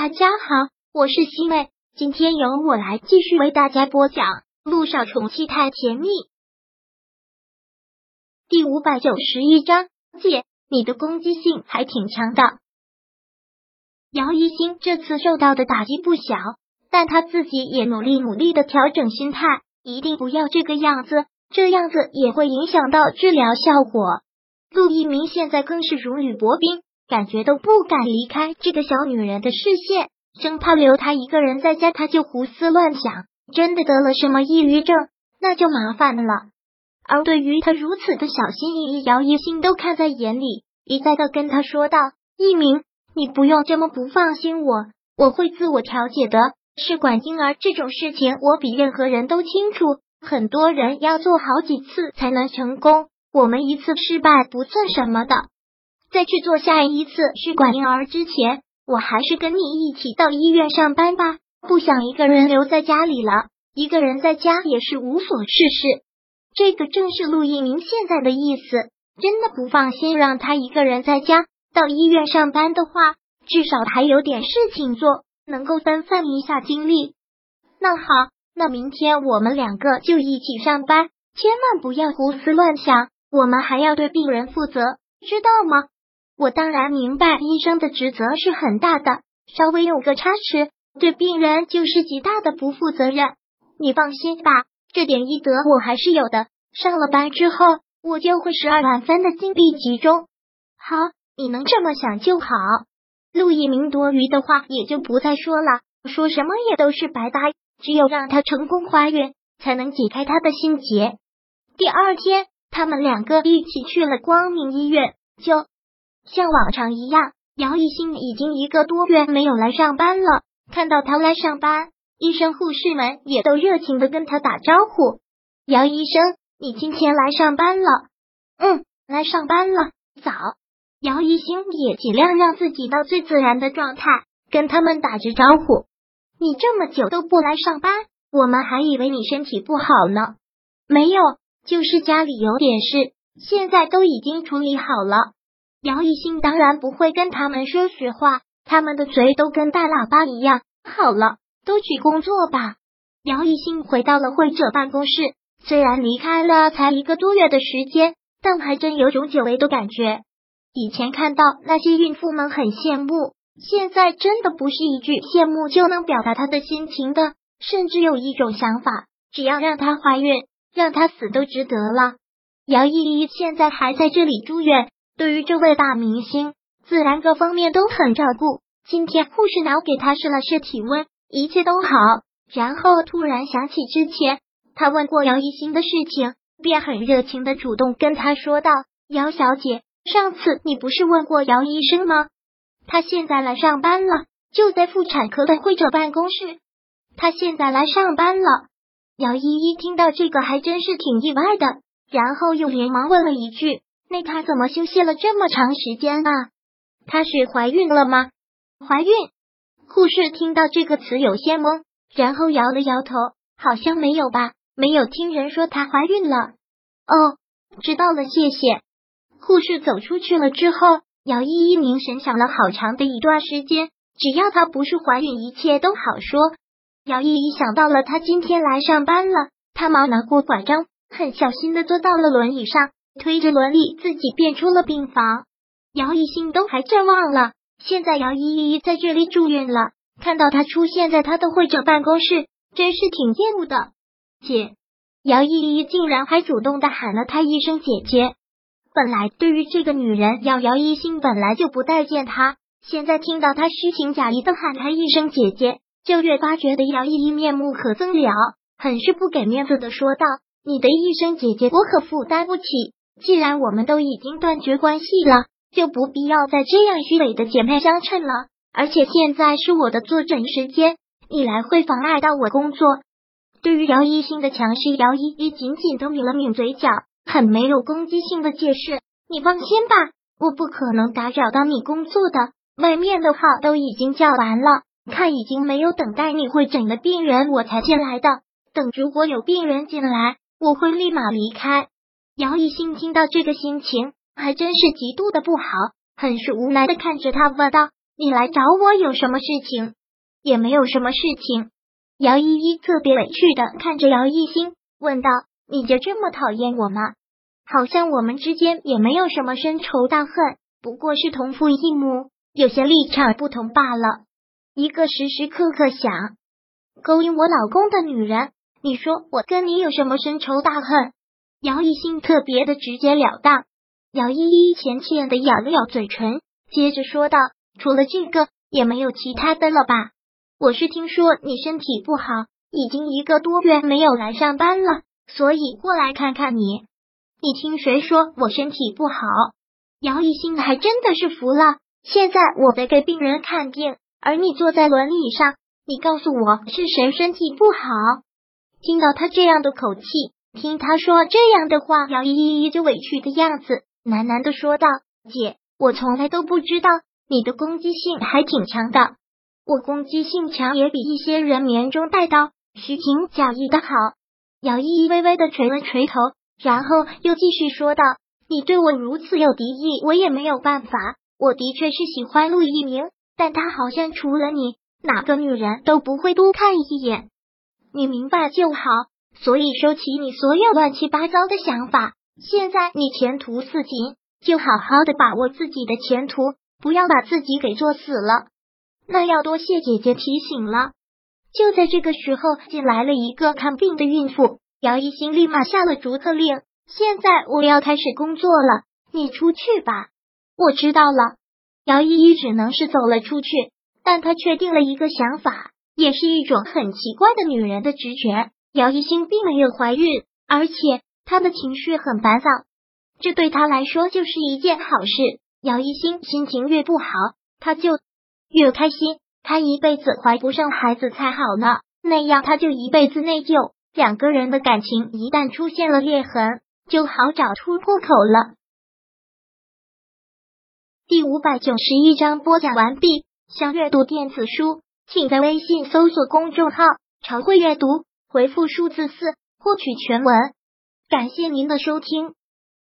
大家好，我是西妹，今天由我来继续为大家播讲《路上宠妻太甜蜜》第五百九十一章。姐，你的攻击性还挺强的。姚一星这次受到的打击不小，但他自己也努力努力的调整心态，一定不要这个样子，这样子也会影响到治疗效果。陆一鸣现在更是如履薄冰。感觉都不敢离开这个小女人的视线，生怕留她一个人在家，她就胡思乱想，真的得了什么抑郁症，那就麻烦了。而对于他如此的小心翼翼，姚一心都看在眼里，一再的跟他说道：“一鸣，你不用这么不放心我，我会自我调节的。试管婴儿这种事情，我比任何人都清楚，很多人要做好几次才能成功，我们一次失败不算什么的。”在去做下一次试管婴儿之前，我还是跟你一起到医院上班吧。不想一个人留在家里了，一个人在家也是无所事事。这个正是陆一鸣现在的意思。真的不放心让他一个人在家，到医院上班的话，至少还有点事情做，能够分散一下精力。那好，那明天我们两个就一起上班，千万不要胡思乱想。我们还要对病人负责，知道吗？我当然明白，医生的职责是很大的，稍微有个差池，对病人就是极大的不负责任。你放心吧，这点医德我还是有的。上了班之后，我就会十二万分的精力集中。好，你能这么想就好。陆一鸣多余的话也就不再说了，说什么也都是白搭。只有让他成功怀孕，才能解开他的心结。第二天，他们两个一起去了光明医院，就。像往常一样，姚一新已经一个多月没有来上班了。看到他来上班，医生、护士们也都热情的跟他打招呼。姚医生，你今天来上班了？嗯，来上班了。早。姚一新也尽量让自己到最自然的状态，跟他们打着招呼。你这么久都不来上班，我们还以为你身体不好呢。没有，就是家里有点事，现在都已经处理好了。姚一新当然不会跟他们说实话，他们的嘴都跟大喇叭一样。好了，都去工作吧。姚一新回到了会者办公室，虽然离开了才一个多月的时间，但还真有种久违的感觉。以前看到那些孕妇们很羡慕，现在真的不是一句羡慕就能表达他的心情的。甚至有一种想法，只要让她怀孕，让她死都值得了。姚依依现在还在这里住院。对于这位大明星，自然各方面都很照顾。今天护士拿给他试了试体温，一切都好。然后突然想起之前他问过姚一新的事情，便很热情的主动跟他说道：“姚小姐，上次你不是问过姚医生吗？他现在来上班了，就在妇产科的会诊办公室。他现在来上班了。”姚依依听到这个还真是挺意外的，然后又连忙问了一句。那她怎么休息了这么长时间啊？她是怀孕了吗？怀孕？护士听到这个词有些懵，然后摇了摇头，好像没有吧，没有听人说她怀孕了。哦，知道了，谢谢。护士走出去了之后，姚依依凝神想了好长的一段时间，只要她不是怀孕，一切都好说。姚依依想到了她今天来上班了，她忙拿过拐杖，很小心的坐到了轮椅上。推着轮椅自己便出了病房，姚一新都还真忘了，现在姚依依在这里住院了。看到他出现在他的会者办公室，真是挺厌恶的。姐，姚依依竟然还主动的喊了他一声姐姐。本来对于这个女人，姚姚一心本来就不待见她，现在听到她虚情假意的喊他一声姐姐，就越发觉得姚依依面目可憎了，很是不给面子的说道：“你的一声姐姐，我可负担不起。”既然我们都已经断绝关系了，就不必要再这样虚伪的姐妹相称了。而且现在是我的坐诊时间，你来会妨碍到我工作。对于姚一新的强势，姚依依紧紧的抿了抿嘴角，很没有攻击性的解释：“你放心吧，我不可能打扰到你工作的。外面的号都已经叫完了，看已经没有等待你会诊的病人，我才进来的。等如果有病人进来，我会立马离开。”姚一新听到这个心情还真是极度的不好，很是无奈的看着他问道：“你来找我有什么事情？也没有什么事情。姚依依特别委屈的看着姚一星，问道：“你就这么讨厌我吗？好像我们之间也没有什么深仇大恨，不过是同父异母，有些立场不同罢了。一个时时刻刻想勾引我老公的女人，你说我跟你有什么深仇大恨？”姚一星特别的直截了当。姚依依浅浅的咬了咬嘴唇，接着说道：“除了这个，也没有其他的了吧？”我是听说你身体不好，已经一个多月没有来上班了，所以过来看看你。你听谁说我身体不好？姚一新还真的是服了。现在我在给病人看病，而你坐在轮椅上，你告诉我是谁身体不好？听到他这样的口气，听他说这样的话，姚依依就委屈的样子，喃喃的说道：“姐，我从来都不知道你的攻击性还挺强的。”我攻击性强，也比一些人绵中带刀、虚情假意的好。姚依依微微的垂了垂头，然后又继续说道：“你对我如此有敌意，我也没有办法。我的确是喜欢陆一鸣，但他好像除了你，哪个女人都不会多看一眼。你明白就好。所以收起你所有乱七八糟的想法。现在你前途似锦，就好好的把握自己的前途，不要把自己给作死了。”那要多谢姐姐提醒了。就在这个时候，进来了一个看病的孕妇。姚一新立马下了逐客令。现在我要开始工作了，你出去吧。我知道了。姚依依只能是走了出去，但她确定了一个想法，也是一种很奇怪的女人的直觉。姚一新并没有怀孕，而且她的情绪很烦躁，这对她来说就是一件好事。姚一新心情越不好，她就。越开心，他一辈子怀不上孩子才好呢。那样他就一辈子内疚，两个人的感情一旦出现了裂痕，就好找突破口了。第五百九十一章播讲完毕。想阅读电子书，请在微信搜索公众号“常会阅读”，回复数字四获取全文。感谢您的收听。